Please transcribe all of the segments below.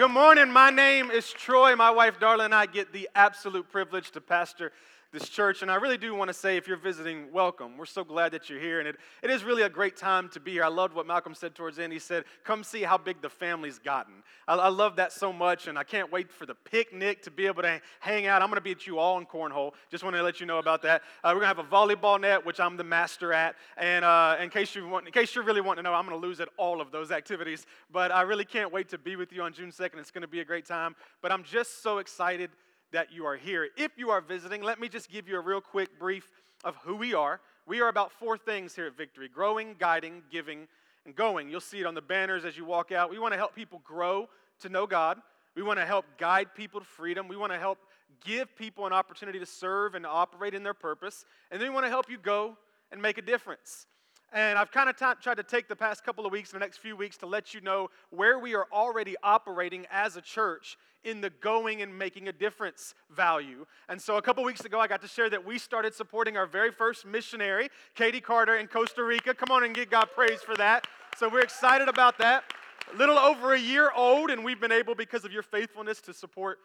Good morning. My name is Troy. My wife Darla and I get the absolute privilege to pastor this church. And I really do want to say, if you're visiting, welcome. We're so glad that you're here. And it, it is really a great time to be here. I loved what Malcolm said towards the end. He said, Come see how big the family's gotten. I, I love that so much. And I can't wait for the picnic to be able to hang out. I'm going to be at you all in cornhole. Just want to let you know about that. Uh, we're going to have a volleyball net, which I'm the master at. And uh, in, case you want, in case you really want to know, I'm going to lose at all of those activities. But I really can't wait to be with you on June 2nd. It's going to be a great time. But I'm just so excited that you are here. If you are visiting, let me just give you a real quick brief of who we are. We are about four things here at Victory growing, guiding, giving, and going. You'll see it on the banners as you walk out. We want to help people grow to know God. We want to help guide people to freedom. We want to help give people an opportunity to serve and operate in their purpose. And then we want to help you go and make a difference. And I've kind of t- tried to take the past couple of weeks and the next few weeks to let you know where we are already operating as a church in the going and making a difference value. And so a couple weeks ago, I got to share that we started supporting our very first missionary, Katie Carter, in Costa Rica. Come on and give God praise for that. So we're excited about that. A little over a year old, and we've been able, because of your faithfulness, to support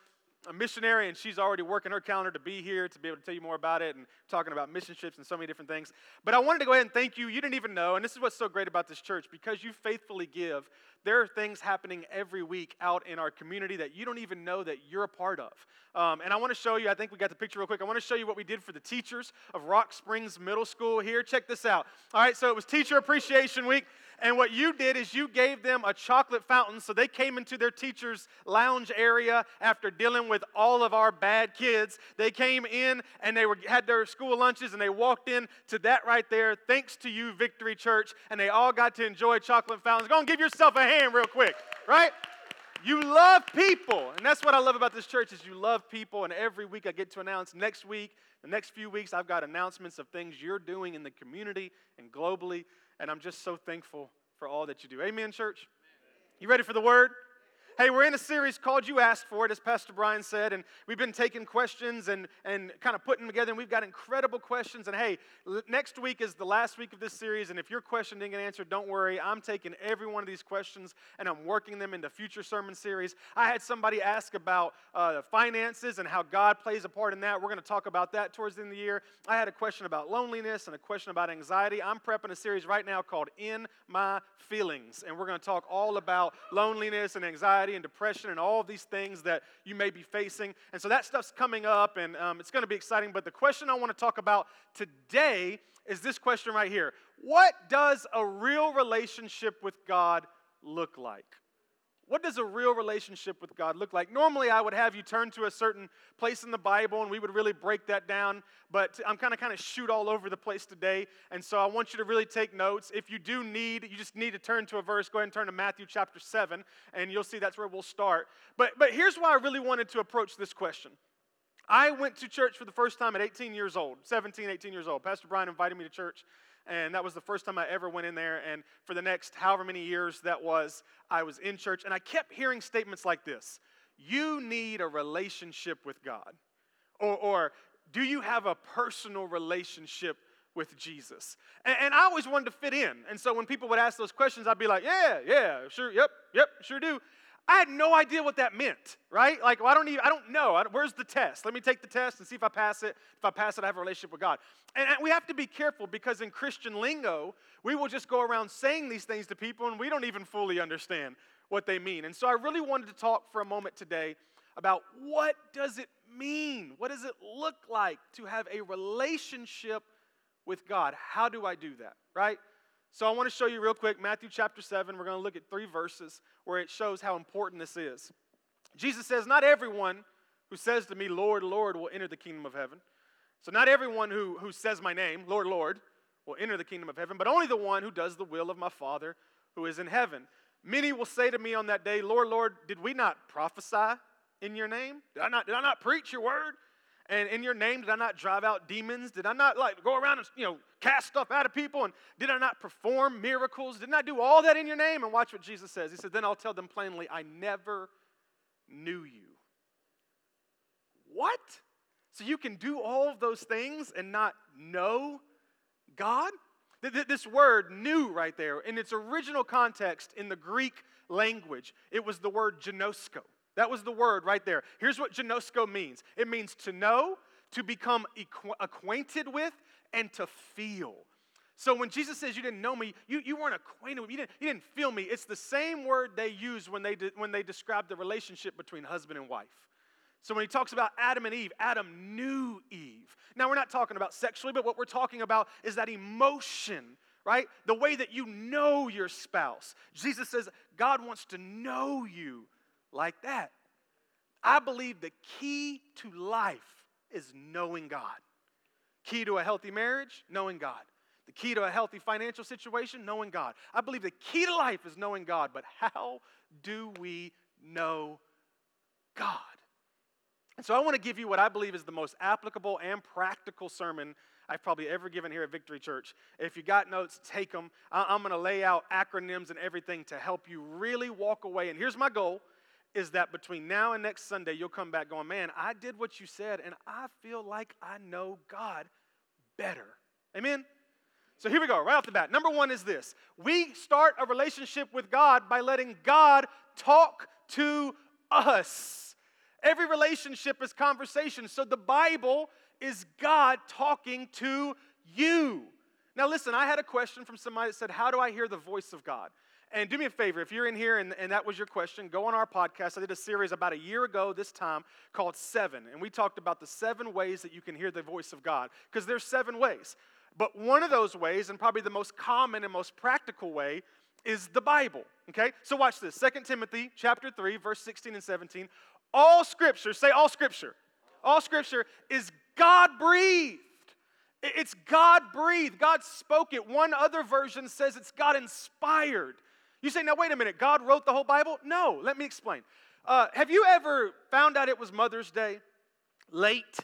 a missionary, and she's already working her calendar to be here to be able to tell you more about it and talking about mission trips and so many different things. But I wanted to go ahead and thank you. You didn't even know, and this is what's so great about this church because you faithfully give. There are things happening every week out in our community that you don't even know that you're a part of. Um, and I want to show you, I think we got the picture real quick. I want to show you what we did for the teachers of Rock Springs Middle School here. Check this out. All right, so it was Teacher Appreciation Week. And what you did is you gave them a chocolate fountain so they came into their teacher's lounge area after dealing with all of our bad kids. They came in and they were, had their school lunches and they walked in to that right there, thanks to you, Victory Church, and they all got to enjoy chocolate fountains. Go and give yourself a hand real quick, right? You love people, and that's what I love about this church is you love people. And every week I get to announce next week, the next few weeks, I've got announcements of things you're doing in the community and globally and I'm just so thankful for all that you do. Amen, church? You ready for the word? Hey, we're in a series called You Asked For It, as Pastor Brian said, and we've been taking questions and, and kind of putting them together, and we've got incredible questions. And hey, next week is the last week of this series, and if your question didn't get answered, don't worry. I'm taking every one of these questions and I'm working them into future sermon series. I had somebody ask about uh, finances and how God plays a part in that. We're going to talk about that towards the end of the year. I had a question about loneliness and a question about anxiety. I'm prepping a series right now called In My Feelings, and we're going to talk all about loneliness and anxiety anxiety and depression and all of these things that you may be facing. And so that stuff's coming up and um, it's going to be exciting. But the question I want to talk about today is this question right here What does a real relationship with God look like? What does a real relationship with God look like? Normally, I would have you turn to a certain place in the Bible and we would really break that down, but I'm kind of kind of shoot all over the place today. And so I want you to really take notes. If you do need, you just need to turn to a verse, go ahead and turn to Matthew chapter 7, and you'll see that's where we'll start. But, but here's why I really wanted to approach this question. I went to church for the first time at 18 years old, 17, 18 years old. Pastor Brian invited me to church and that was the first time I ever went in there. And for the next however many years that was, I was in church, and I kept hearing statements like this You need a relationship with God. Or, or do you have a personal relationship with Jesus? And, and, I always wanted to fit in. And so when people would ask those questions, I'd be like, yeah, yeah, sure, yep, yep, sure do. I had no idea what that meant, right? Like, well, I don't even, I don't know. where's the test? Let me take the test and see if I pass it. If I pass it, I have a relationship with God. And, and we have to be careful because in Christian lingo, we will just go around saying these things to people and we don't even fully understand what they mean. And so I really wanted to talk for a moment today about what does it mean? What does it look like to have a relationship with God? How do I do that, right? So I want to show you real quick Matthew chapter 7. We're going to look at three verses where it shows how important this is. Jesus says, Not everyone who says to me, Lord, Lord, will enter the kingdom of heaven. So not everyone who, who says my name, Lord, Lord, will enter the kingdom of heaven, but only the one who does the will of my Father who is in heaven. Many will say to me on that day, Lord, Lord, did we not prophesy in your name? Did I not, did I not preach your word? And in your name, did I not drive out demons? Did I not like go around and you know cast stuff out of people? And did I not perform miracles? Didn't I do all that in your name? And watch what Jesus says. He said, Then I'll tell them plainly, I never knew you. What? So you can do all of those things and not know God? This word, new, right there, in its original context in the Greek language, it was the word ginosko. That was the word right there. Here's what ginosko means it means to know, to become acquainted with, and to feel. So when Jesus says you didn't know me, you, you weren't acquainted with me, you didn't, you didn't feel me. It's the same word they use when they, de, when they describe the relationship between husband and wife. So when he talks about Adam and Eve, Adam knew Eve. Now we're not talking about sexually, but what we're talking about is that emotion, right? The way that you know your spouse. Jesus says God wants to know you like that. I believe the key to life is knowing God. Key to a healthy marriage, knowing God. The key to a healthy financial situation, knowing God. I believe the key to life is knowing God, but how do we know God? And so I want to give you what I believe is the most applicable and practical sermon I've probably ever given here at Victory Church. If you got notes, take them. I'm going to lay out acronyms and everything to help you really walk away. And here's my goal is that between now and next Sunday, you'll come back going, man, I did what you said, and I feel like I know God better. Amen? So here we go, right off the bat. Number one is this we start a relationship with God by letting God talk to us. Every relationship is conversation. So the Bible is God talking to you. Now, listen, I had a question from somebody that said, How do I hear the voice of God? And do me a favor, if you're in here and, and that was your question, go on our podcast. I did a series about a year ago this time called Seven. And we talked about the seven ways that you can hear the voice of God. Because there's seven ways. But one of those ways, and probably the most common and most practical way, is the Bible. Okay? So watch this. 2 Timothy chapter 3, verse 16 and 17. All scripture, say all scripture. All scripture is God breathed. It's God breathed. God spoke it. One other version says it's God inspired. You say, now wait a minute, God wrote the whole Bible? No, let me explain. Uh, have you ever found out it was Mother's Day, late,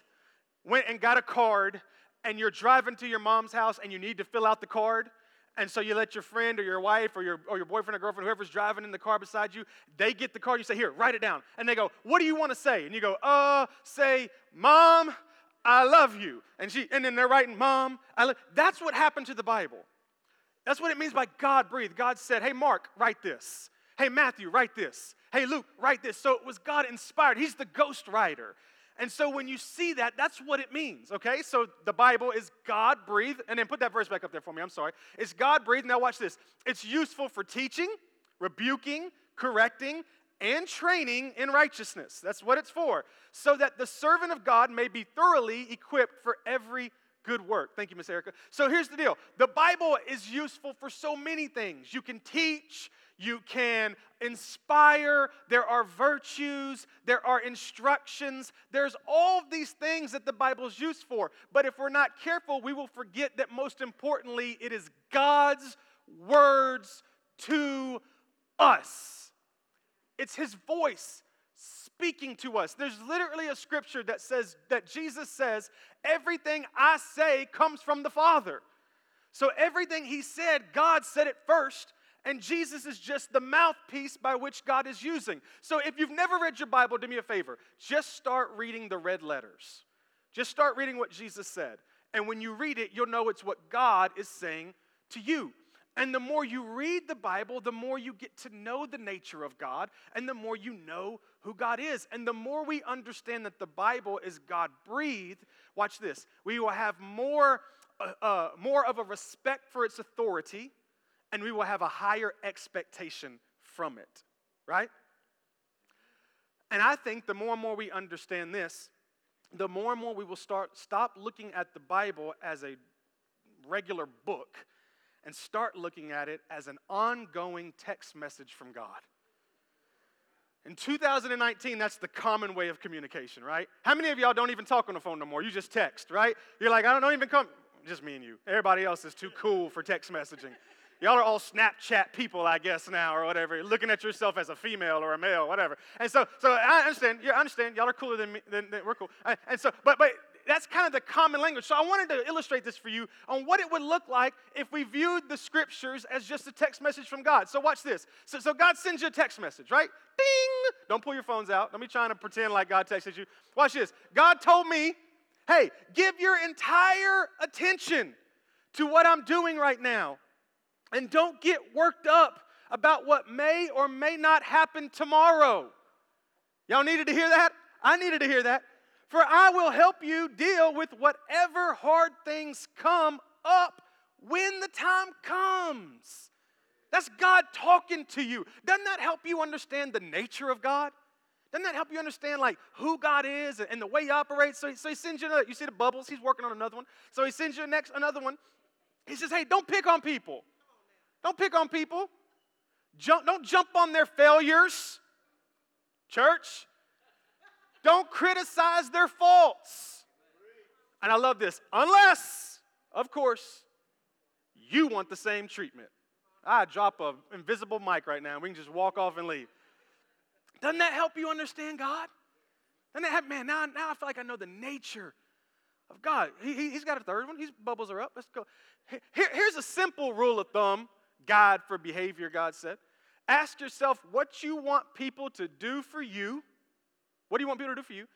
went and got a card, and you're driving to your mom's house and you need to fill out the card? And so you let your friend or your wife or your, or your boyfriend or girlfriend, whoever's driving in the car beside you, they get the card. You say, Here, write it down. And they go, What do you want to say? And you go, Uh, say, Mom, I love you. And, she, and then they're writing, Mom, I love That's what happened to the Bible. That's what it means by God breathed. God said, Hey, Mark, write this. Hey, Matthew, write this. Hey, Luke, write this. So it was God inspired. He's the ghost writer. And so when you see that, that's what it means, okay? So the Bible is God breathed. And then put that verse back up there for me. I'm sorry. It's God breathed. Now watch this. It's useful for teaching, rebuking, correcting, and training in righteousness. That's what it's for. So that the servant of God may be thoroughly equipped for every good work. Thank you, Miss Erica. So here's the deal the Bible is useful for so many things. You can teach, you can inspire, there are virtues, there are instructions, there's all these things that the Bible is used for. But if we're not careful, we will forget that most importantly, it is God's words to us. It's His voice speaking to us. There's literally a scripture that says that Jesus says, Everything I say comes from the Father. So everything he said, God said it first, and Jesus is just the mouthpiece by which God is using. So if you've never read your Bible, do me a favor. Just start reading the red letters. Just start reading what Jesus said. And when you read it, you'll know it's what God is saying to you. And the more you read the Bible, the more you get to know the nature of God, and the more you know who God is. And the more we understand that the Bible is God breathed, watch this, we will have more, uh, uh, more of a respect for its authority, and we will have a higher expectation from it, right? And I think the more and more we understand this, the more and more we will start stop looking at the Bible as a regular book and start looking at it as an ongoing text message from God. In 2019, that's the common way of communication, right? How many of y'all don't even talk on the phone no more? You just text, right? You're like, I don't, even come. Just me and you. Everybody else is too cool for text messaging. Y'all are all Snapchat people, I guess, now, or whatever, looking at yourself as a female or a male, whatever. And so, so I understand. I understand. Y'all are cooler than me. Than, than we're cool. And so, but, but that's kind of the common language. So I wanted to illustrate this for you on what it would look like if we viewed the scriptures as just a text message from God. So watch this. So, so God sends you a text message, right? Ding! Don't pull your phones out. Don't be trying to pretend like God texted you. Watch this. God told me, hey, give your entire attention to what I'm doing right now. And don't get worked up about what may or may not happen tomorrow. Y'all needed to hear that? I needed to hear that. For I will help you deal with whatever hard things come up when the time comes. That's God talking to you. Doesn't that help you understand the nature of God? Doesn't that help you understand like who God is and, the way He operates? So, so He sends you another, you see the bubbles, He's working on another one. So He sends you next another one. He says, hey, don't pick on people. Don't pick on people. Jump, don't jump on their failures. Church, don't criticize their faults. And I love this, unless, of course, you want the same treatment. I drop an invisible mic right now. We can just walk off and leave. Doesn't that help you understand God? Doesn't that help? man, now, now I feel like I know the nature of God. He, he, has got a third one. His bubbles are up. Let's go. Here, here's a simple rule of thumb guide for behavior, God said. Ask yourself what you want people to do for you. What do you want people to do for you?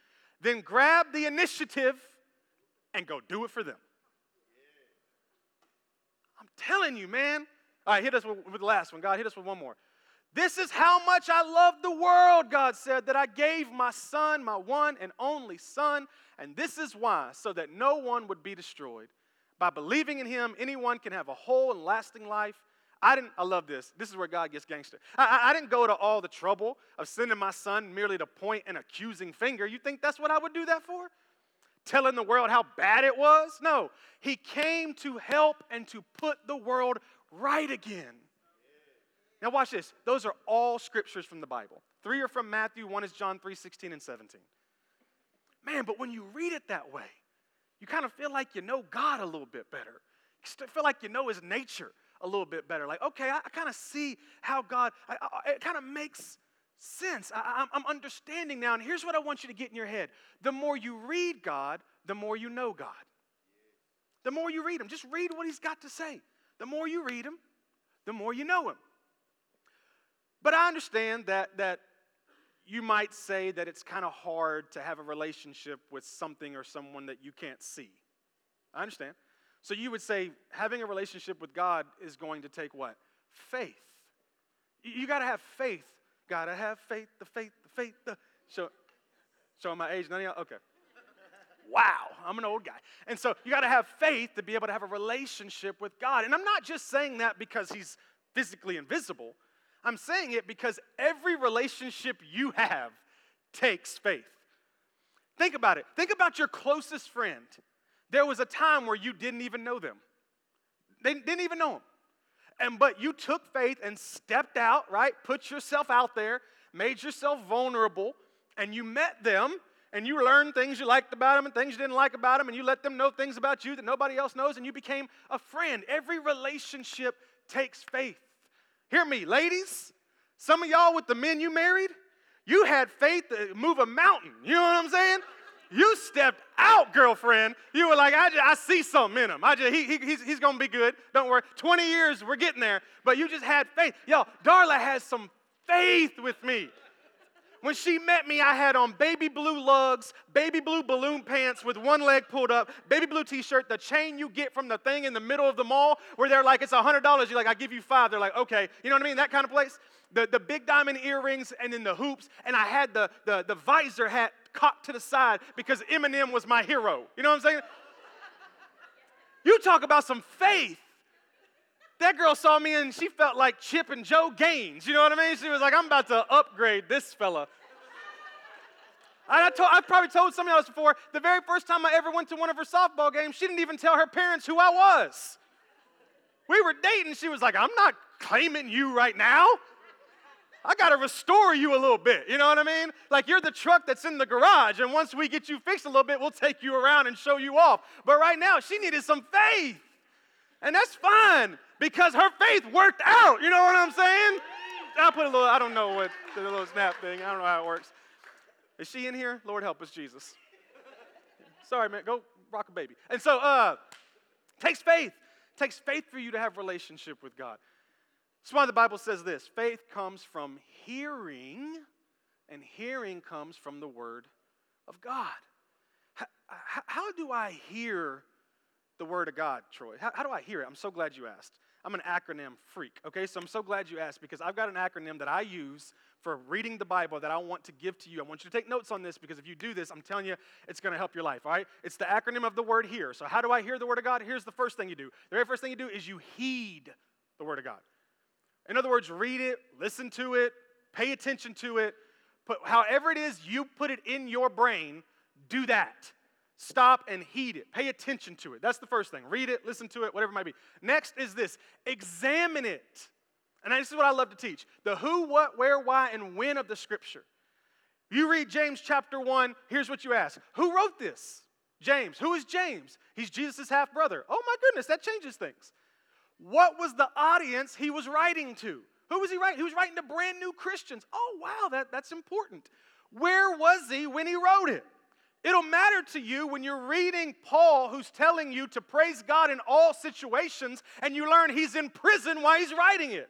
Then grab the initiative and go do it for them. I'm telling you, man. All right, hit us with, with the last one. God, hit us with one more. This is how much I love the world, God said, that I gave my son, my one and only son. And this is why, so that no one would be destroyed. By believing in him, anyone can have a whole and lasting life. I didn't, I love this. This is where God gets gangster. I, I, didn't go to all the trouble of sending my son merely to point an accusing finger. You think that's what I would do that for? Telling the world how bad it was? No. He came to help and to put the world right again. Now, watch this. Those are all scriptures from the Bible. Three are from Matthew, one is John 3 16 and 17. Man, but when you read it that way, you kind of feel like you know God a little bit better. You feel like you know His nature a little bit better. Like, okay, I, I kind of see how God, I, I, it kind of makes sense. I, I'm understanding now. And here's what I want you to get in your head the more you read God, the more you know God. The more you read Him, just read what He's got to say. The more you read Him, the more you know Him. But I understand that, that you might say that it's kind of hard to have a relationship with something or someone that you can't see. I understand. So you would say having a relationship with God is going to take what? Faith. You got to have faith. Got to have faith, the faith, the faith, the. So, showing my age, none of y'all? Okay. Wow, I'm an old guy. And so you got to have faith to be able to have a relationship with God. And I'm not just saying that because he's physically invisible. I'm saying it because every relationship you have takes faith. Think about it. Think about your closest friend. There was a time where you didn't even know them. They didn't even know them. And but you took faith and stepped out, right? Put yourself out there, made yourself vulnerable, and you met them and you learned things you liked about them and things you didn't like about them, and you let them know things about you that nobody else knows, and you became a friend. Every relationship takes faith. Hear me, ladies. Some of y'all with the men you married, you had faith to move a mountain. You know what I'm saying? You stepped out, girlfriend. You were like, I, just, I see something in him. I just, he, he, he's, he's going to be good. Don't worry. 20 years, we're getting there. But you just had faith. Yo, Darla has some faith with me. When she met me, I had on baby blue lugs, baby blue balloon pants with one leg pulled up, baby blue t shirt, the chain you get from the thing in the middle of the mall where they're like, it's $100. You're like, I give you five. They're like, okay. You know what I mean? That kind of place. The, the big diamond earrings and then the hoops. And I had the, the, the visor hat cocked to the side because Eminem was my hero. You know what I'm saying? You talk about some faith. That girl saw me and she felt like Chip and Joe Gaines. You know what I mean? She was like, I'm about to upgrade this fella. I told, I've probably told some of y'all this before. The very first time I ever went to one of her softball games, she didn't even tell her parents who I was. We were dating. She was like, I'm not claiming you right now. I got to restore you a little bit. You know what I mean? Like you're the truck that's in the garage, and once we get you fixed a little bit, we'll take you around and show you off. But right now, she needed some faith. And that's fine because her faith worked out. You know what I'm saying? I'll put a little, I don't know what the little snap thing, I don't know how it works. Is she in here? Lord help us, Jesus. Sorry, man, go rock a baby. And so, uh, takes faith. takes faith for you to have relationship with God. That's why the Bible says this faith comes from hearing, and hearing comes from the Word of God. How, how, do I hear the Word of God, Troy? How, how do I hear it? I'm so glad you asked. I'm an acronym freak, okay? So I'm so glad you asked because I've got an acronym that I use for reading the Bible that I want to give to you. I want you to take notes on this because if you do this, I'm telling you, it's going to help your life, all right? It's the acronym of the word hear. So, how do I hear the Word of God? Here's the first thing you do the very first thing you do is you heed the Word of God. In other words, read it, listen to it, pay attention to it. Put, however it is you put it in your brain, do that. Stop and heed it. Pay attention to it. That's the first thing. Read it, listen to it, whatever it might be. Next is this examine it. And this is what I love to teach the who, what, where, why, and when of the scripture. You read James chapter 1, here's what you ask Who wrote this? James. Who is James? He's Jesus' half brother. Oh my goodness, that changes things. What was the audience he was writing to? Who was he writing? He was writing to brand new Christians. Oh, wow, that, that's important. Where was he when he wrote it? It'll matter to you when you're reading Paul, who's telling you to praise God in all situations, and you learn he's in prison while he's writing it.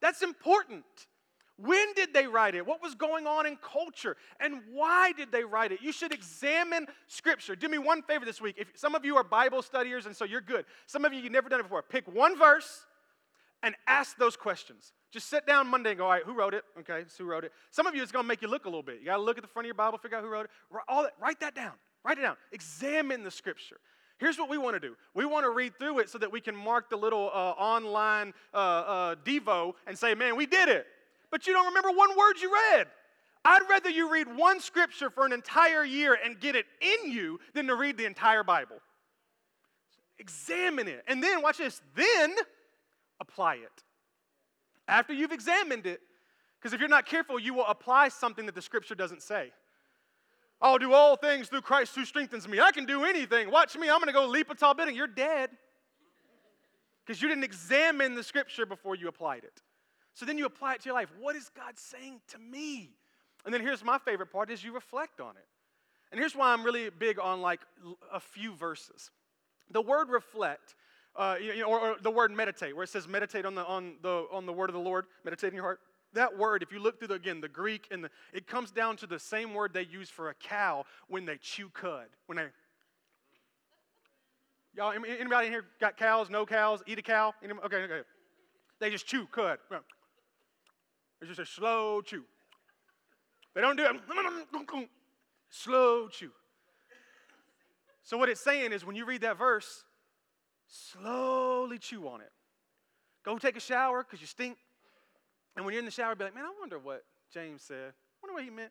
That's important. When did they write it? What was going on in culture? And why did they write it? You should examine Scripture. Do me one favor this week. If some of you are Bible studiers and so you're good, some of you you've never done it before. Pick one verse and ask those questions. Just sit down Monday and go, all right, who wrote it? Okay, who wrote it? Some of you, it's going to make you look a little bit. You got to look at the front of your Bible, figure out who wrote it. All that, write that down. Write it down. Examine the Scripture. Here's what we want to do. We want to read through it so that we can mark the little uh, online uh, uh, Devo and say, man, we did it. But you don't remember one word you read. I'd rather you read one scripture for an entire year and get it in you than to read the entire Bible. Examine it. And then, watch this, then apply it. After you've examined it, because if you're not careful, you will apply something that the scripture doesn't say. I'll do all things through Christ who strengthens me. I can do anything. Watch me. I'm going to go leap a tall building. You're dead. Because you didn't examine the scripture before you applied it. So then you apply it to your life. What is God saying to me? And then here's my favorite part is you reflect on it. And here's why I'm really big on like a few verses. The word reflect, uh, you know, or, or the word meditate, where it says meditate on the, on, the, on the word of the Lord, meditate in your heart that word, if you look through the, again the Greek and the, it comes down to the same word they use for a cow when they chew cud. When they y'all, anybody in here got cows? No cows? Eat a cow? Okay, okay. They just chew cud. It's just a slow chew. They don't do it. Slow chew. So what it's saying is when you read that verse, slowly chew on it. Go take a shower because you stink. And when you're in the shower, be like, man, I wonder what James said. I wonder what he meant.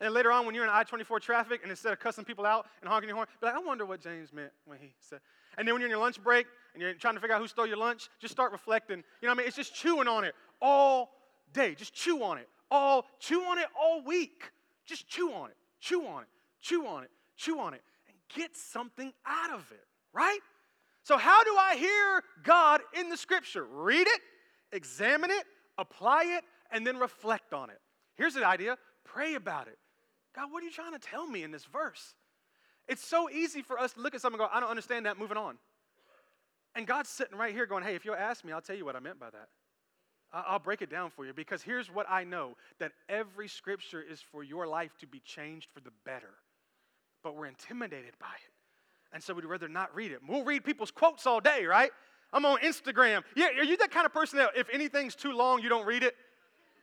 And later on, when you're in I 24 traffic, and instead of cussing people out and honking your horn, be like, I wonder what James meant when he said. And then when you're in your lunch break and you're trying to figure out who stole your lunch, just start reflecting. You know what I mean? It's just chewing on it all day. Just chew on it all, chew on it all week. Just chew on it, chew on it, chew on it, chew on it, and get something out of it, right? So, how do I hear God in the scripture? Read it, examine it, apply it, and then reflect on it. Here's the idea pray about it. God, what are you trying to tell me in this verse? It's so easy for us to look at something and go, I don't understand that, moving on. And God's sitting right here going, Hey, if you'll ask me, I'll tell you what I meant by that. I'll break it down for you because here's what I know that every scripture is for your life to be changed for the better. But we're intimidated by it. And so we'd rather not read it. We'll read people's quotes all day, right? I'm on Instagram. Yeah, are you that kind of person that if anything's too long, you don't read it?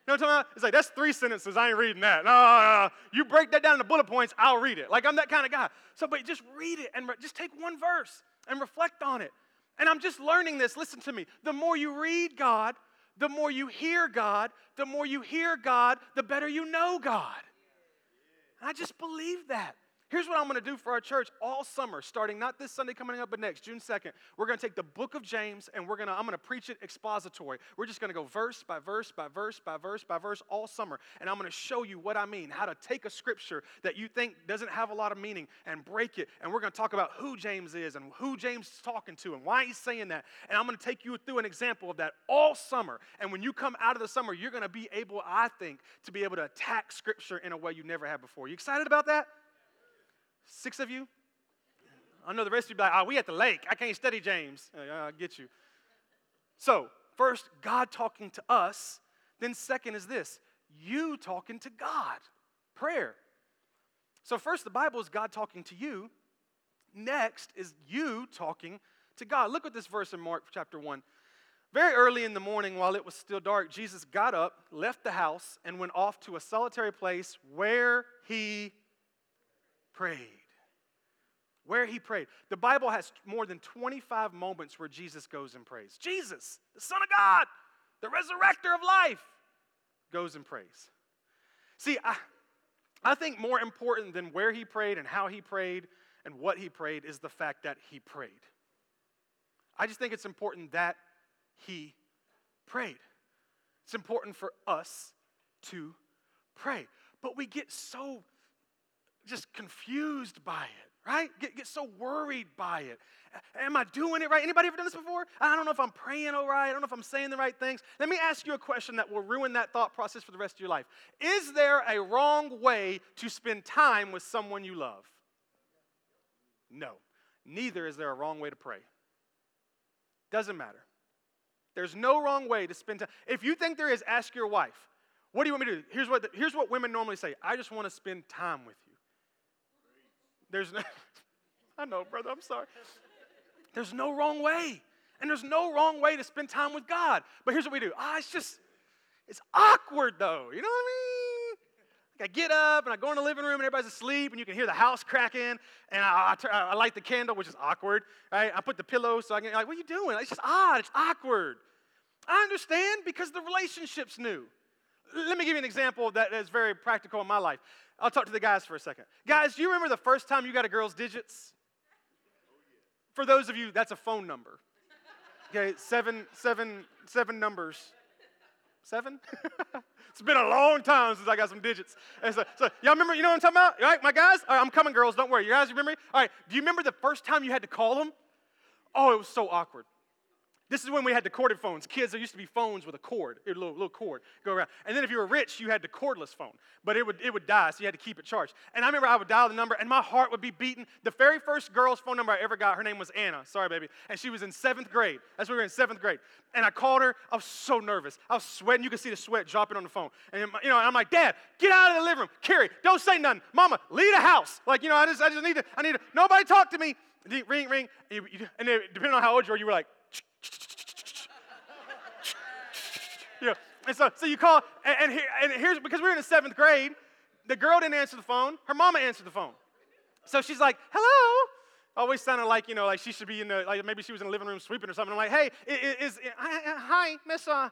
You know what I'm talking about? It's like, that's three sentences. I ain't reading that. No, no, no. You break that down into bullet points, I'll read it. Like, I'm that kind of guy. So, but just read it and re- just take one verse and reflect on it. And I'm just learning this. Listen to me. The more you read God, the more you hear God, the more you hear God, the better you know God. I just believe that. Here's what I'm going to do for our church all summer, starting not this Sunday coming up, but next, June 2nd. We're going to take the book of James and we're going to, I'm going to preach it expository. We're just going to go verse by verse by verse by verse by verse all summer. And I'm going to show you what I mean, how to take a scripture that you think doesn't have a lot of meaning and break it. And we're going to talk about who James is and who James is talking to and why he's saying that. And I'm going to take you through an example of that all summer. And when you come out of the summer, you're going to be able, I think, to be able to attack scripture in a way you never have before. You excited about that? Six of you? I know the rest of you be like, oh, we at the lake. I can't study James. I get you. So, first, God talking to us. Then, second is this you talking to God. Prayer. So, first, the Bible is God talking to you. next is you talking to God. Look at this verse in Mark chapter 1. Very early in the morning, while it was still dark, Jesus got up, left the house, and went off to a solitary place where he prayed. Where he prayed. The Bible has more than 25 moments where Jesus goes and prays. Jesus, the Son of God, the resurrector of life, goes and prays. See, I, I think more important than where he prayed and how he prayed and what he prayed is the fact that he prayed. I just think it's important that he prayed. It's important for us to pray. But we get so just confused by it, right? Get, get so worried by it. Am I doing it right? Anybody ever done this before? I don't know if I'm praying all right. I don't know if I'm saying the right things. Let me ask you a question that will ruin that thought process for the rest of your life. Is there a wrong way to spend time with someone you love? No. Neither is there a wrong way to pray. Doesn't matter. There's no wrong way to spend time. If you think there is, ask your wife. What do you want me to do? Here's what, the, here's what women normally say I just want to spend time with you. There's no, I know, brother, I'm sorry. There's no wrong way. And there's no wrong way to spend time with God. But here's what we do. Ah, it's just, it's awkward though. You know what I mean? Like I get up and I go in the living room and everybody's asleep and you can hear the house cracking and I, I, I light the candle, which is awkward. Right? I put the pillow so I can, like, what are you doing? It's just odd. It's awkward. I understand because the relationship's new. Let me give you an example that is very practical in my life. I'll talk to the guys for a second. Guys, do you remember the first time you got a girl's digits? For those of you, that's a phone number. Okay, seven, seven, seven numbers. Seven? it's been a long time since I got some digits. And so, so, y'all remember, you know what I'm talking about? All right, my guys? All right, I'm coming, girls, don't worry. You guys remember? All right, do you remember the first time you had to call them? Oh, it was so awkward. This is when we had the corded phones. Kids, there used to be phones with a cord, a little, little cord, go around. And then if you were rich, you had the cordless phone, but it would, it would die, so you had to keep it charged. And I remember I would dial the number, and my heart would be beating. The very first girl's phone number I ever got, her name was Anna. Sorry, baby. And she was in seventh grade. That's when we were in seventh grade. And I called her. I was so nervous. I was sweating. You could see the sweat dropping on the phone. And you know, I'm like, Dad, get out of the living room. Carrie, don't say nothing. Mama, leave the house. Like, you know, I just, I just need to, I need to. Nobody talk to me. Ring, ring. And, and depending on how old you are, you were like. Yeah. And so, so you call, and, and, here, and here's because we were in the seventh grade, the girl didn't answer the phone. Her mama answered the phone. So she's like, hello. Always sounded like, you know, like she should be in the, like maybe she was in the living room sweeping or something. I'm like, hey, is, is hi, Miss, uh,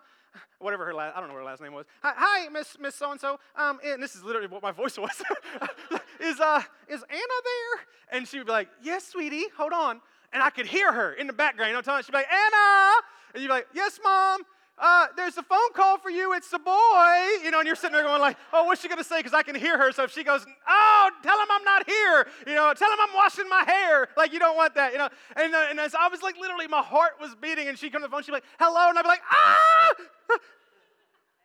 whatever her last, I don't know what her last name was. Hi, Miss, Miss So-and-so. Um, and this is literally what my voice was. is, uh, is Anna there? And she would be like, yes, sweetie, hold on. And I could hear her in the background, you know, telling, she'd be like, Anna. And you'd be like, yes, mom uh, there's a phone call for you. It's a boy. You know, and you're sitting there going like, oh, what's she to say? Because I can hear her. So if she goes, oh, tell him I'm not here. You know, tell him I'm washing my hair. Like, you don't want that, you know. And, uh, and as I was like, literally, my heart was beating. And she come to the phone. She'd be like, hello. And I'd be like, ah,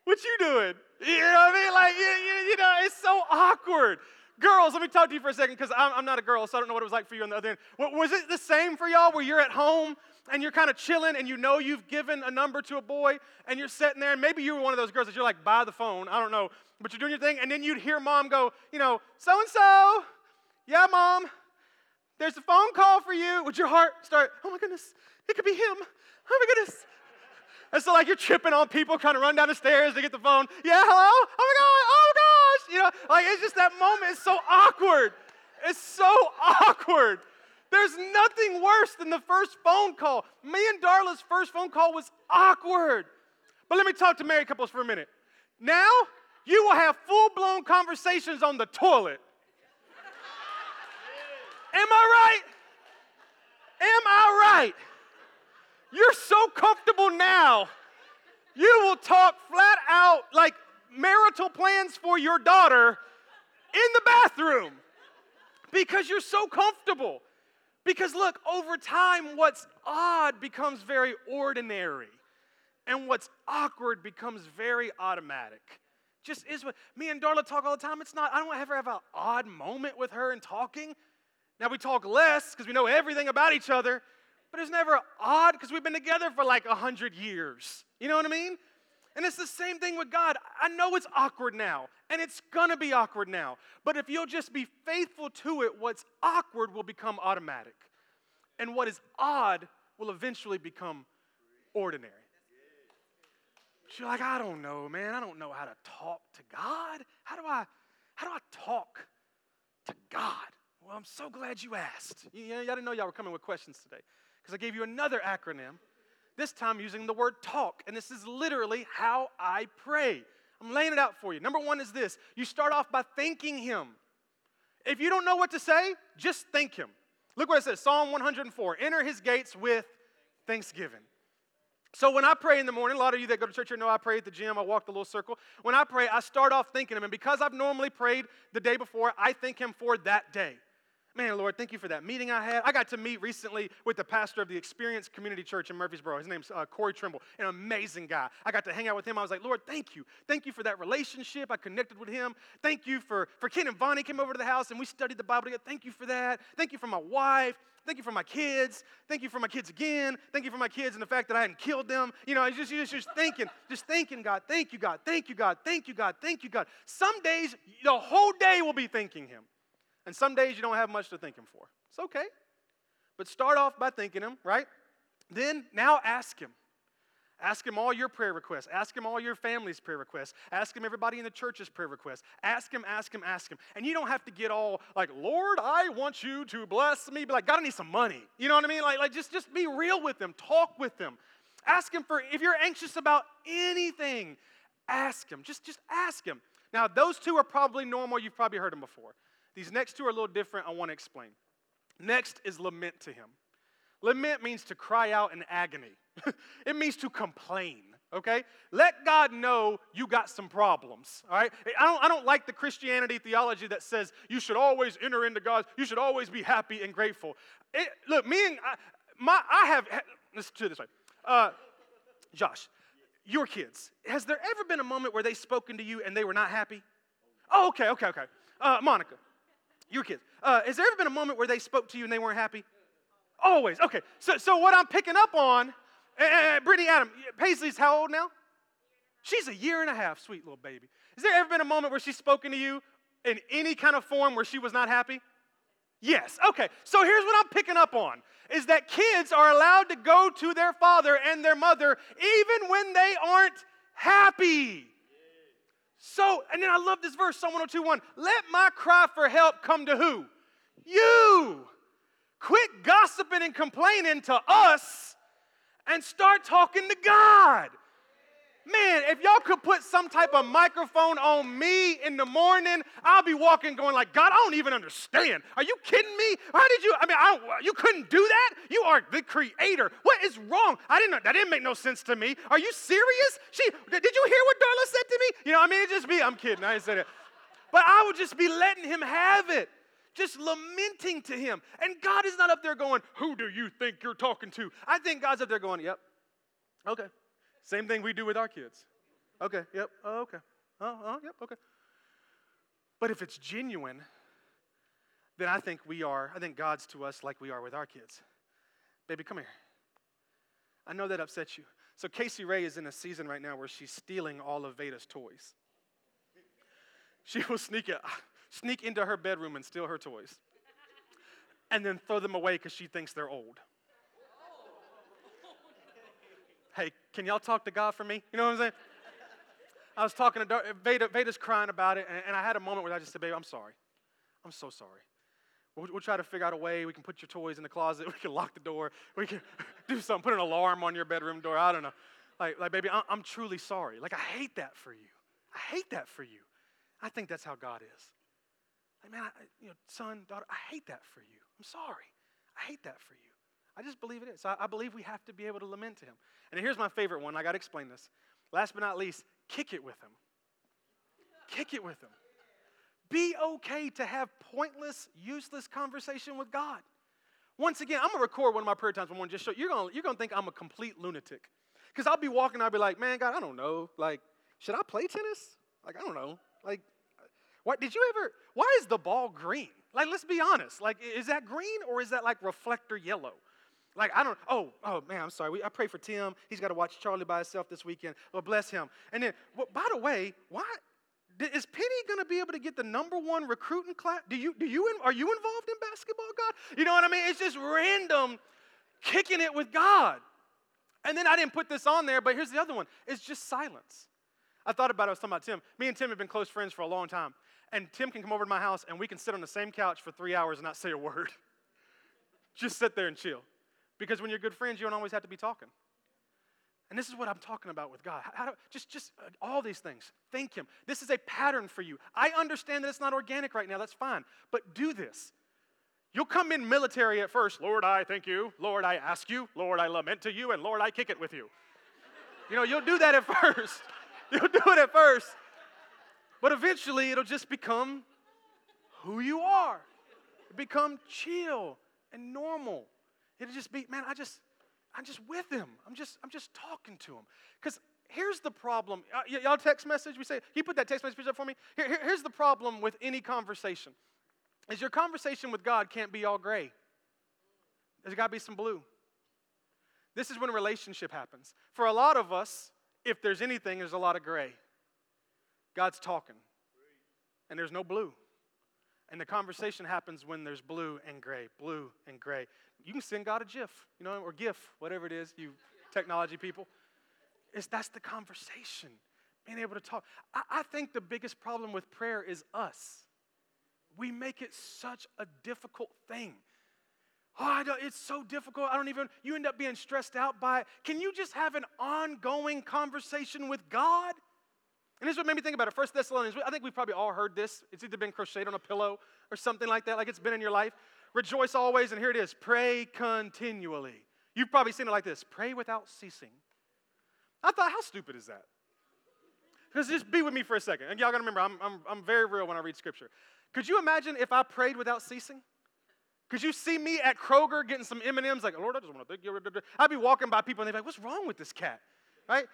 what you doing? You know what I mean? Like, you, you, you know, it's so awkward. Girls, let me talk to you for a second because I'm, I'm, not a girl, so I don't know what it was like for you on the other end. Was it the same for y'all where you're at home and you're kind of chilling and you know you've given a number to a boy and you're sitting there and maybe you were one of those girls that you're like by the phone, I don't know, but you're doing your thing and then you'd hear mom go, you know, so and so, yeah, mom, there's a phone call for you. Would your heart start, oh my goodness, it could be him. Oh my goodness. And so, like, you're tripping on people, kind of run down the stairs to get the phone. Yeah, hello? Oh my God, oh. You know, like, it's just that moment is so awkward. It's so awkward. There's nothing worse than the first phone call. Me and Darla's first phone call was awkward. But let me talk to married couples for a minute. Now, you will have full blown conversations on the toilet. Am I right? Am I right? You're so comfortable now. You will talk flat out like marital plans for your daughter in the bathroom because you're so comfortable. Because look, over time, what's odd becomes very ordinary, and what's awkward becomes very automatic. Just is what me and Darla talk all the time. It's not, I don't ever have an odd moment with her in talking. Now we talk less because we know everything about each other, but it's never odd because we've been together for like a hundred years. You know what I mean? And it's the same thing with God. I know it's awkward now, and it's gonna be awkward now. But if you'll just be faithful to it, what's awkward will become automatic. And what is odd will eventually become ordinary. You're like, I don't know, man. I don't know how to talk to God. How do I, how do I talk to God? Well, I'm so glad you asked. You, y'all didn't know y'all were coming with questions today because I gave you another acronym, this time using the word talk. And this is literally how I pray. I'm laying it out for you. Number one is this you start off by thanking Him. If you don't know what to say, just thank Him. Look what it says Psalm 104 enter His gates with thanksgiving. So when I pray in the morning, a lot of you that go to church here know I pray at the gym, I walk the little circle. When I pray, I start off thanking Him. And because I've normally prayed the day before, I thank Him for that day. Man, Lord, thank you for that meeting I had. I got to meet recently with the pastor of the Experience Community Church in Murfreesboro. His name's uh, Corey Trimble, an amazing guy. I got to hang out with him. I was like, Lord, thank you. Thank you for that relationship. I connected with him. Thank you for, for Ken and Vonnie came over to the house and we studied the Bible together. Thank you for that. Thank you for my wife. Thank you for my kids. Thank you for my kids again. Thank you for my kids and the fact that I hadn't killed them. You know, just, just, just thinking, just thinking, God, thank you, God, thank you, God, thank you, God, thank you, God. Some days, the whole day will be thanking Him. And some days you don't have much to thank Him for. It's okay. But start off by thanking Him, right? Then, now ask Him. Ask him all your prayer requests. Ask him all your family's prayer requests. Ask him everybody in the church's prayer requests. Ask him, ask him, ask him. And you don't have to get all like, Lord, I want you to bless me. Be like, God, I need some money. You know what I mean? Like, like just, just be real with them. Talk with them. Ask him for if you're anxious about anything, ask him. Just, just ask him. Now, those two are probably normal. You've probably heard them before. These next two are a little different. I want to explain. Next is lament to him. Lament means to cry out in agony. it means to complain, okay? Let God know you got some problems, all right? I don't, I don't like the Christianity theology that says you should always enter into God, you should always be happy and grateful. It, look, me and I, my, I have, let's do it this way. Uh, Josh, your kids, has there ever been a moment where they spoken to you and they were not happy? Oh, okay, okay, okay. Uh, Monica, your kids, uh, has there ever been a moment where they spoke to you and they weren't happy? Always. Okay. So, so what I'm picking up on, uh, Brittany Adam, Paisley's how old now? She's a year and a half, sweet little baby. Has there ever been a moment where she's spoken to you in any kind of form where she was not happy? Yes. Okay. So here's what I'm picking up on is that kids are allowed to go to their father and their mother even when they aren't happy. So, and then I love this verse, Psalm 102:1. Let my cry for help come to who? You. Quit gossiping and complaining to us and start talking to God. Man, if y'all could put some type of microphone on me in the morning, I'll be walking going like, God, I don't even understand. Are you kidding me? How did you, I mean, I you couldn't do that? You are the creator. What is wrong? I didn't that didn't make no sense to me. Are you serious? She, did you hear what Darla said to me? You know, I mean, it just be, I'm kidding, I didn't say that. But I would just be letting him have it just lamenting to him. And God is not up there going, Who do you think you're talking to? I think God's up there going, Yep, okay. Same thing we do with our kids. Okay, yep, oh, okay. Oh, oh, yep, okay. But if it's genuine, then I think we are, I think God's to us like we are with our kids. Baby, come here. I know that upsets you. So Casey Ray is in a season right now where she's stealing all of Veda's toys. She will sneak it sneak into her bedroom and steal her toys, and then throw them away because she thinks they're old. Hey, can y'all talk to God for me? You know what I'm saying? I was talking to Dar- Veda, Veda's crying about it, and, and, I had a moment where I just said, Babe, I'm sorry. I'm so sorry. We'll, we'll, try to figure out a way. We can put your toys in the closet. We can lock the door. We can do something, put an alarm on your bedroom door. I don't know. Like, like baby, I'm, I'm truly sorry. Like, I hate that for you. I hate that for you. I think that's how God is. Like, man, I, you know, son, daughter, I hate that for you. I'm sorry. I hate that for you. I just believe it is. I, I believe we have to be able to lament to him. And here's my favorite one. I got to explain this. Last but not least, kick it with him. Kick it with him. Be okay to have pointless, useless conversation with God. Once again, I'm gonna record one of my prayer times. One just show you're gonna you're gonna think I'm a complete lunatic, because I'll be walking. I'll be like, man, God, I don't know. Like, should I play tennis? Like, I don't know. Like, what did you ever? Why is the ball green? Like, let's be honest. Like, is that green or is that like reflector yellow? Like, I don't, oh, oh man, I'm sorry. We, I pray for Tim. He's got to watch Charlie by himself this weekend. Well, bless him. And then, well, by the way, why, is Penny going to be able to get the number one recruiting class? Do you, do you, are you involved in basketball, God? You know what I mean? It's just random kicking it with God. And then I didn't put this on there, but here's the other one it's just silence. I thought about it, I was talking about Tim. Me and Tim have been close friends for a long time. And Tim can come over to my house and we can sit on the same couch for three hours and not say a word. just sit there and chill. Because when you're good friends, you don't always have to be talking. And this is what I'm talking about with God. How do, just, just uh, all these things. Thank Him. This is a pattern for you. I understand that it's not organic right now. That's fine. But do this. You'll come in military at first. Lord, I thank you. Lord, I ask you. Lord, I lament to you. And Lord, I kick it with you. You know, you'll do that at first. You'll do it at first. But eventually, it'll just become who you are. Become chill and normal. It'll just be, man, I just, I'm just with him. I'm just, I'm just talking to him. Because here's the problem. Uh, y- y'all text message? We say, you put that text message up for me? Here, here, here's the problem with any conversation. Is your conversation with God can't be all gray. There's got to be some blue. This is when relationship happens. For a lot of us, if there's anything, there's a lot of gray. God's talking, and there's no blue. And the conversation happens when there's blue and gray, blue and gray. You can send God a GIF, you know, or GIF, whatever it is, you technology people. It's, that's the conversation, being able to talk. I, I think the biggest problem with prayer is us. We make it such a difficult thing. Oh, it's so difficult. I don't even, you end up being stressed out by it. Can you just have an ongoing conversation with God? And this is what made me think about it. First Thessalonians, I think we've probably all heard this. It's either been crocheted on a pillow or something like that, like it's been in your life. Rejoice always, and here it is pray continually. You've probably seen it like this pray without ceasing. I thought, how stupid is that? Because just be with me for a second. And y'all gotta remember, I'm, I'm, I'm very real when I read scripture. Could you imagine if I prayed without ceasing? Could you see me at Kroger getting some M&Ms like, Lord, I just want to thank you. I'd be walking by people and they'd be like, what's wrong with this cat? Right?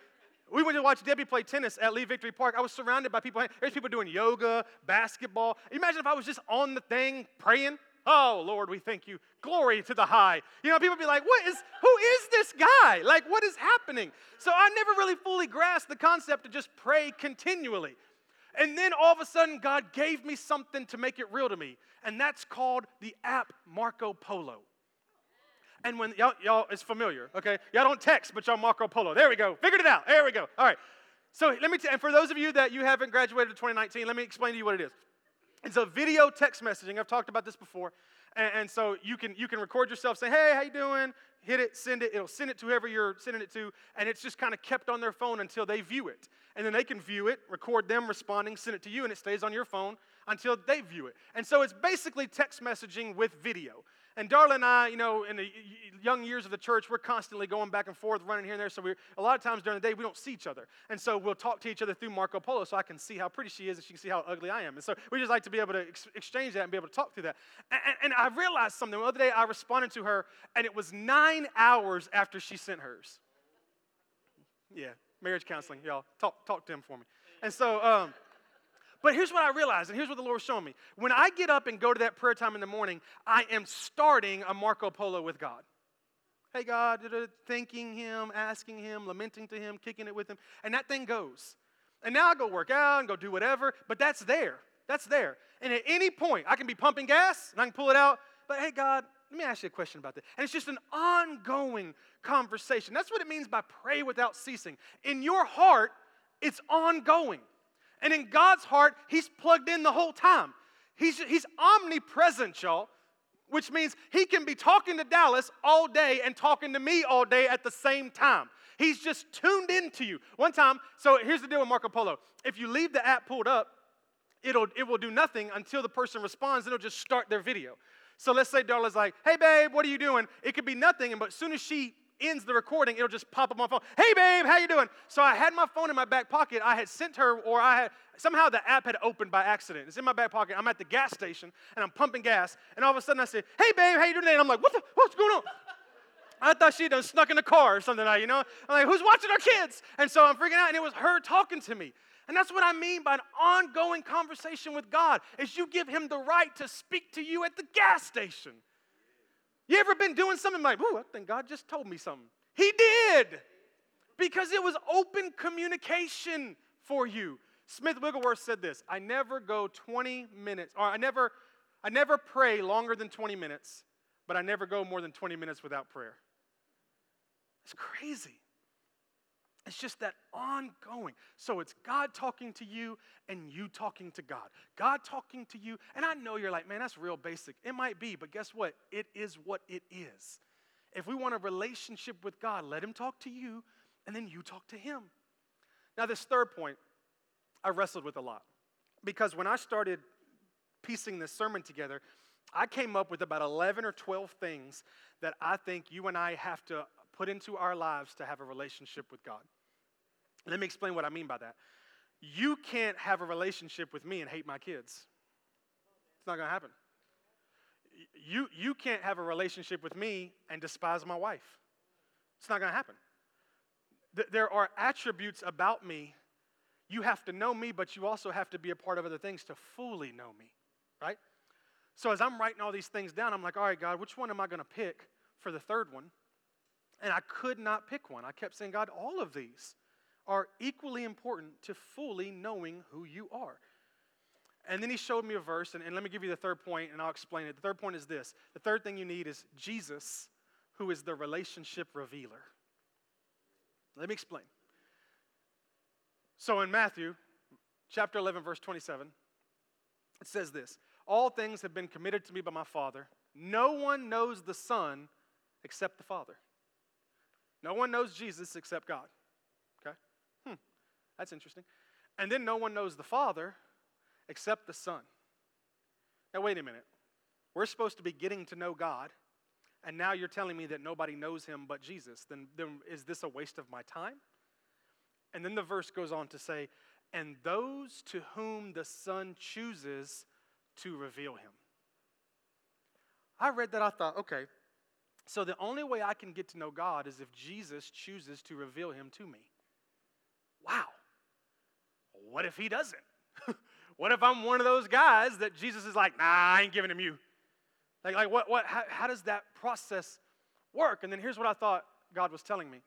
We went to watch Debbie play tennis at Lee Victory Park. I was surrounded by people. There's people doing yoga, basketball. Imagine if I was just on the thing praying. Oh, Lord, we thank you. Glory to the high. You know, people be like, what is, who is this guy? Like, what is happening? So I never really fully grasped the concept to just pray continually. And then all of a sudden, God gave me something to make it real to me. And that's called the app Marco Polo. And when y'all, y'all, it's familiar, okay? Y'all don't text, but y'all Marco Polo. There we go. Figured it out. There we go. All right. So let me, t- and for those of you that you haven't graduated to 2019, let me explain to you what it is. It's a video text messaging. I've talked about this before. And, and, so you can you can record yourself saying, "Hey, how you doing?" Hit it, send it. It'll send it to whoever you're sending it to, and it's just kind of kept on their phone until they view it, and then they can view it, record them responding, send it to you, and it stays on your phone until they view it. And so it's basically text messaging with video. And Darla and I, you know, in the young years of the church, we're constantly going back and forth, running here and there. So we a lot of times during the day, we don't see each other. And so we'll talk to each other through Marco Polo so I can see how pretty she is and she can see how ugly I am. And so we just like to be able to ex- exchange that and be able to talk through that. And, and, and I realized something. The other day, I responded to her, and it was nine hours after she sent hers. Yeah, marriage counseling, y'all. Talk, talk to him for me. And so, um, but here's what I realized, and here's what the Lord was showing me. When I get up and go to that prayer time in the morning, I am starting a Marco Polo with God. Hey, God, thanking Him, asking Him, lamenting to Him, kicking it with Him, and that thing goes. And now I go work out and go do whatever, but that's there. That's there. And at any point, I can be pumping gas and I can pull it out, but hey, God, let me ask you a question about that. And it's just an ongoing conversation. That's what it means by pray without ceasing. In your heart, it's ongoing. And in God's heart, He's plugged in the whole time. He's, he's omnipresent, y'all, which means He can be talking to Dallas all day and talking to me all day at the same time. He's just tuned into you. One time, so here's the deal with Marco Polo. If you leave the app pulled up, it'll, it will do nothing until the person responds, it'll just start their video. So let's say Darla's like, hey babe, what are you doing? It could be nothing, but as soon as she ends the recording, it'll just pop up on my phone. Hey, babe, how you doing? So I had my phone in my back pocket. I had sent her, or I had somehow the app had opened by accident. It's in my back pocket. I'm at the gas station and I'm pumping gas, and all of a sudden I said, "Hey, babe, how you doing?" And I'm like, "What the? What's going on?" I thought she'd done snuck in the car or something, like, you know? I'm like, who's watching our kids? And so I'm freaking out, and it was her talking to me. And that's what I mean by an ongoing conversation with God, is you give him the right to speak to you at the gas station. You ever been doing something like, ooh, I think God just told me something? He did because it was open communication for you. Smith Wigglesworth said this I never go 20 minutes, or I never, I never pray longer than 20 minutes, but I never go more than 20 minutes without prayer. It's crazy. It's just that ongoing. So it's God talking to you and you talking to God. God talking to you. And I know you're like, man, that's real basic. It might be, but guess what? It is what it is. If we want a relationship with God, let Him talk to you and then you talk to Him. Now, this third point, I wrestled with a lot because when I started piecing this sermon together, I came up with about 11 or 12 things that I think you and I have to put into our lives to have a relationship with God. Let me explain what I mean by that. You can't have a relationship with me and hate my kids. It's not going to happen. You, you can't have a relationship with me and despise my wife. It's not going to happen. There are attributes about me. You have to know me, but you also have to be a part of other things to fully know me, right? So as I'm writing all these things down, I'm like, all right, God, which one am I going to pick for the third one? And I could not pick one. I kept saying, God, all of these are equally important to fully knowing who you are. And then he showed me a verse, and, and, let me give you the third point, and I'll explain it. The third point is this the third thing you need is Jesus, who is the relationship revealer. Let me explain. So in Matthew chapter 11, verse 27, it says this All things have been committed to me by my Father. No one knows the Son except the Father. No one knows Jesus except God. Okay? Hmm, that's interesting. And then no one knows the Father except the Son. Now, wait a minute. We're supposed to be getting to know God, and now you're telling me that nobody knows him but Jesus. Then, then is this a waste of my time? And then the verse goes on to say, and those to whom the Son chooses to reveal him. I read that, I thought, okay, so the only way I can get to know God is if Jesus chooses to reveal him to me. Wow. What if he doesn't? what if I'm one of those guys that Jesus is like, nah, I ain't giving him you? Like, like what, what, how, how does that process work? And then here's what I thought God was telling me.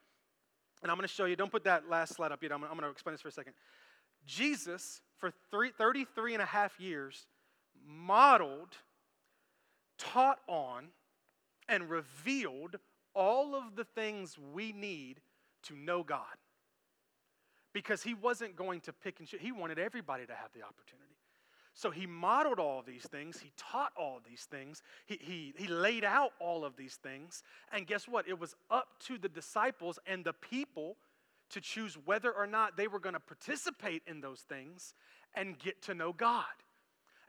And I'm going to show you. Don't put that last slide up yet. I'm, I'm going to explain this for a second. Jesus, for three, 33 and a half years, modeled, taught on, and revealed all of the things we need to know God. Because he wasn't going to pick and choose, he wanted everybody to have the opportunity. So he modeled all of these things, he taught all of these things, he, he, he laid out all of these things. And guess what? It was up to the disciples and the people to choose whether or not they were going to participate in those things and get to know God.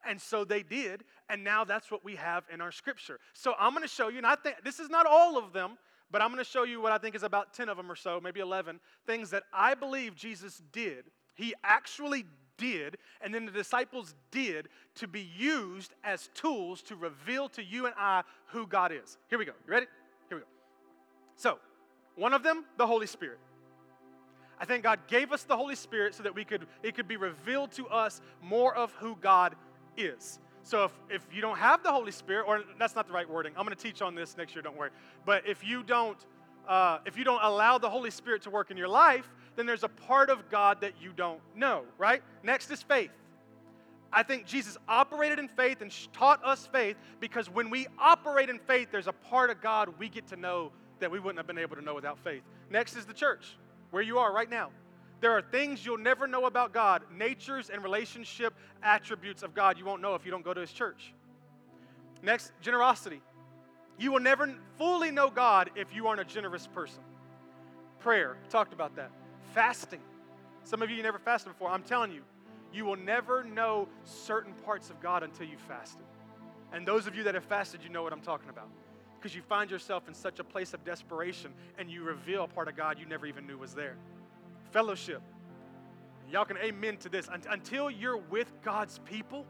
And so they did, and now that's what we have in our scripture. So I'm going to show you, and I think this is not all of them, but I'm going to show you what I think is about 10 of them or so, maybe 11, things that I believe Jesus did. He actually did, and then the disciples did to be used as tools to reveal to you and I who God is. Here we go. You ready? Here we go. So, one of them, the Holy Spirit. I think God gave us the Holy Spirit so that we could it could be revealed to us more of who God is. So if, if you don't have the Holy Spirit, or that's not the right wording, I'm going to teach on this next year, don't worry. But if you don't, uh, if you don't allow the Holy Spirit to work in your life, then there's a part of God that you don't know, right? Next is faith. I think Jesus operated in faith and taught us faith because when we operate in faith, there's a part of God we get to know that we wouldn't have been able to know without faith. Next is the church, where you are right now. There are things you'll never know about God, natures and relationship attributes of God you won't know if you don't go to His church. Next, generosity. You will never fully know God if you aren't a generous person. Prayer, talked about that. Fasting. Some of you never fasted before. I'm telling you, you will never know certain parts of God until you fasted. And those of you that have fasted, you know what I'm talking about. Because you find yourself in such a place of desperation and you reveal a part of God you never even knew was there fellowship. Y'all can amen to this. Until you're with God's people,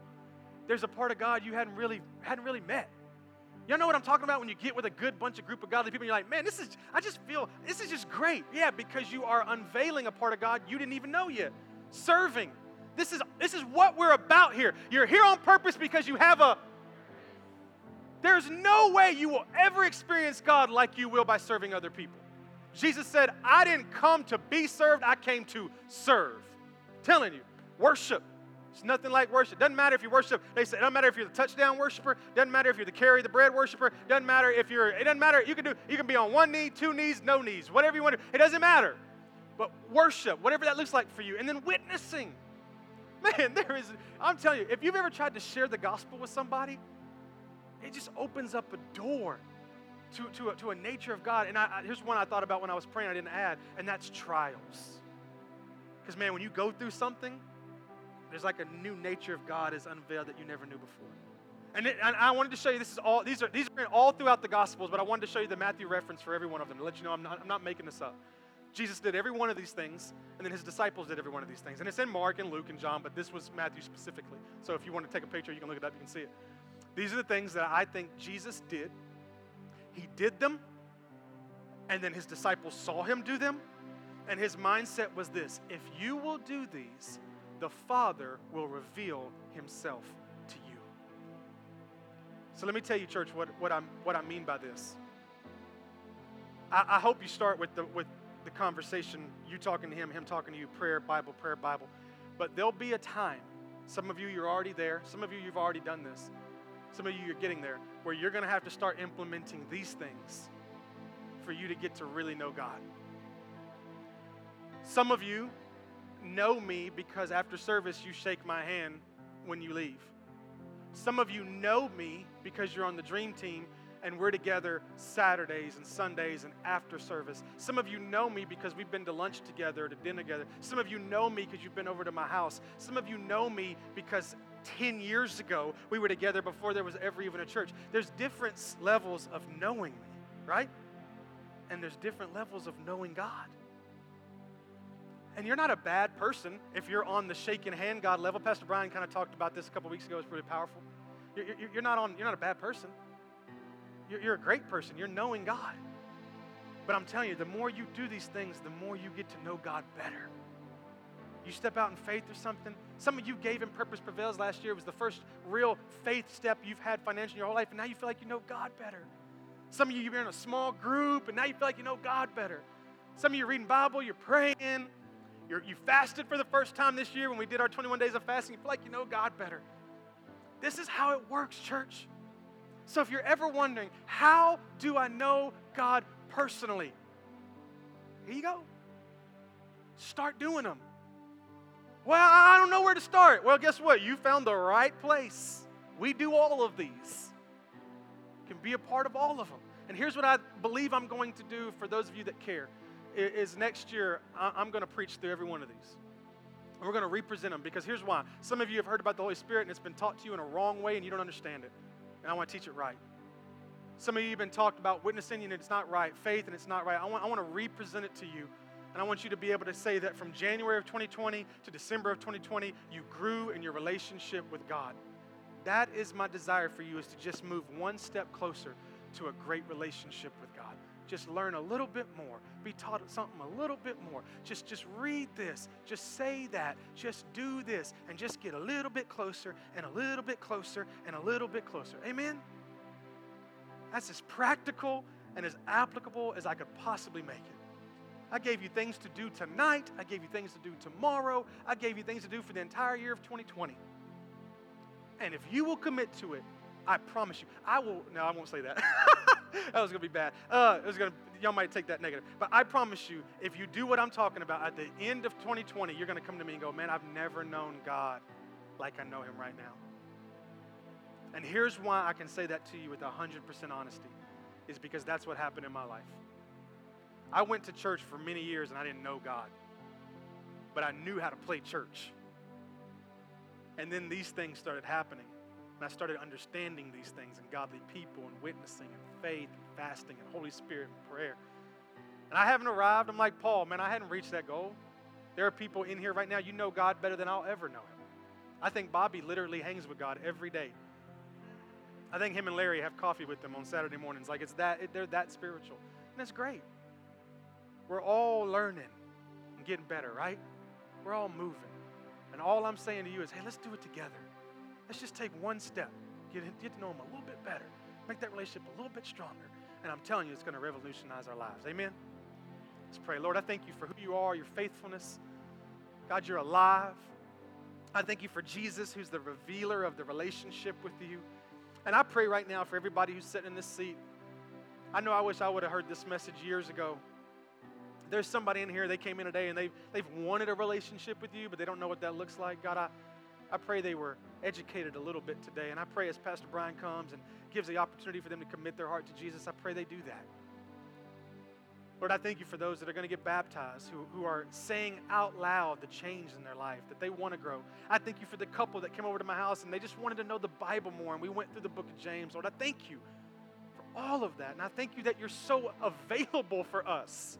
there's a part of God you hadn't really hadn't really met. Y'all know what I'm talking about when you get with a good bunch of group of godly people and you're like, man, this is, I just feel, this is just great. Yeah, because you are unveiling a part of God you didn't even know yet. Serving. This is, this is what we're about here. You're here on purpose because you have a, There's no way you will ever experience God like you will by serving other people. Jesus said, I didn't come to be served, I came to serve. I'm telling you, worship. It's nothing like worship. Doesn't matter if you worship. They say it doesn't matter if you're the touchdown worshiper. Doesn't matter if you're the carry the bread worshiper. Doesn't matter if you're. It doesn't matter. You can do. You can be on one knee, two knees, no knees, whatever you want. to It doesn't matter. But worship, whatever that looks like for you, and then witnessing. Man, there is. I'm telling you, if you've ever tried to share the gospel with somebody, it just opens up a door to, to, a, to a nature of God. And I, I, here's one I thought about when I was praying, I didn't add, and that's trials. Because, man, when you go through something, there's like a new nature of God is unveiled that you never knew before. And, it, and, I wanted to show you this is all these are these are all throughout the Gospels, but I wanted to show you the Matthew reference for every one of them to let you know I'm not, I'm not making this up. Jesus did every one of these things, and then his disciples did every one of these things. And it's in Mark and Luke and John, but this was Matthew specifically. So if you want to take a picture, you can look it up, you can see it. These are the things that I think Jesus did. He did them, and then his disciples saw him do them, and his mindset was this if you will do these, the Father will reveal himself to you. So let me tell you, church, what, what, I'm, what I mean by this. I, I hope you start with the, with the conversation, you talking to him, him talking to you, prayer, Bible, prayer, Bible. But there'll be a time, some of you, you're already there, some of you, you've already done this, some of you, you're getting there, where you're going to have to start implementing these things for you to get to really know God. Some of you know me because after service you shake my hand when you leave. Some of you know me because you're on the dream team and we're together Saturdays and Sundays and after service. Some of you know me because we've been to lunch together, to dinner together. Some of you know me because you've been over to my house. Some of you know me because 10 years ago we were together before there was ever even a church. There's different levels of knowing me, right? And there's different levels of knowing God. And you're not a bad person if you're on the shaking hand God level. Pastor Brian kind of talked about this a couple weeks ago. It's pretty powerful. You're, not on. You're not a bad person. You're, you're a great person. You're knowing God. But I'm telling you, the more you do these things, the more you get to know God better. You step out in faith or something. Some of you gave in Purpose Prevails last year. It was the first real faith step you've had financially in your whole life, and now you feel like you know God better. Some of you, you're in a small group, and now you feel like you know God better. Some of you are reading Bible, you're praying, you're, you fasted for the first time this year when we did our 21 days of fasting. You feel like you know God better. This is how it works, church. So if you're ever wondering, how do I know God personally? Here you go. Start doing them. Well, I don't know where to start. Well, guess what? You found the right place. We do all of these. can be a part of all of them. And here's what I believe I'm going to do for those of you that care is next year I'm going to preach through every one of these. And we're going to represent them because here's why. Some of you have heard about the Holy Spirit and it's been taught to you in a wrong way and you don't understand it and I want to teach it right. Some of you have been talked about witnessing and it's not right, faith and it's not right. I want, I want to represent it to you. And I want you to be able to say that from January of 2020 to December of 2020, you grew in your relationship with God. That is my desire for you is to just move one step closer to a great relationship with God. Just learn a little bit more be taught something a little bit more. Just just read this just say that just do this and just get a little bit closer and a little bit closer and a little bit closer. Amen? That's as practical and as applicable as i could possibly make it I gave you things to do tonight. I gave you things to do tomorrow. I gave you things to do for the entire year of 2020. And if you will commit to it, I promise you, I will. No, I won't say that. that was gonna be bad. Uh, it was gonna. Y'all might take that negative, but I promise you, if you do what I'm talking about at the end of 2020, you're gonna come to me and go, "Man, I've never known God like I know Him right now." And here's why I can say that to you with 100% honesty, is because that's what happened in my life. I went to church for many years and I didn't know God, but I knew how to play church. And then these things started happening. And I started understanding these things and godly people and witnessing and faith and fasting and Holy Spirit and prayer. And I haven't arrived. I'm like Paul, man, I hadn't reached that goal. There are people in here right now, you know God better than I'll ever know him. I think Bobby literally hangs with God every day. I think him and Larry have coffee with them on Saturday mornings. Like it's that, it, they're that spiritual. And it's great. We're all learning and getting better, right? We're all moving. And all I'm saying to you is, hey, let's do it together. Let's just take one step, get, get to know Him a little bit better. Make that relationship a little bit stronger. And I'm telling you, it's going to revolutionize our lives. Amen? Let's pray. Lord, I thank you for who you are, your faithfulness. God, you're alive. I thank you for Jesus, who's the revealer of the relationship with you. And I pray right now for everybody who's sitting in this seat. I know I wish I would have heard this message years ago. There's somebody in here, they came in today and they've, they've wanted a relationship with you, but they don't know what that looks like. God, I, I pray they were educated a little bit today. And I pray as Pastor Brian comes and gives the opportunity for them to commit their heart to Jesus, I pray they do that. Lord, I thank you for those that are going to get baptized, who, who are saying out loud the change in their life, that they want to grow. I thank you for the couple that came over to my house and they just wanted to know the Bible more, and we went through the book of James. Lord, I thank you for all of that. And I thank you that you're so available for us.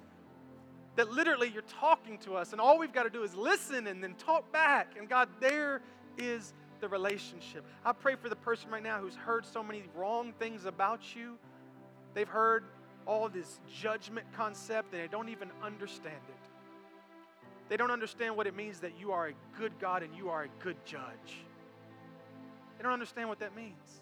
That literally you're talking to us, and all we've got to do is listen and then talk back. And God, there is the relationship. I pray for the person right now who's heard so many wrong things about you. They've heard all this judgment concept and they don't even understand it. They don't understand what it means that you are a good God and you are a good judge. They don't understand what that means.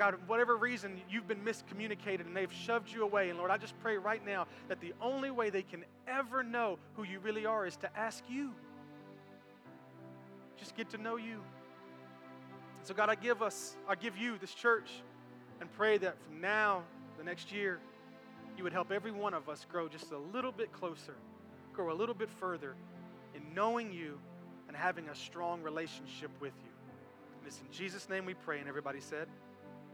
God, whatever reason you've been miscommunicated and they've shoved you away. And Lord, I just pray right now that the only way they can ever know who you really are is to ask you. Just get to know you. So, God, I give us, I give you, this church, and pray that from now the next year, you would help every one of us grow just a little bit closer, grow a little bit further in knowing you and having a strong relationship with you. And it's in Jesus' name we pray. And everybody said,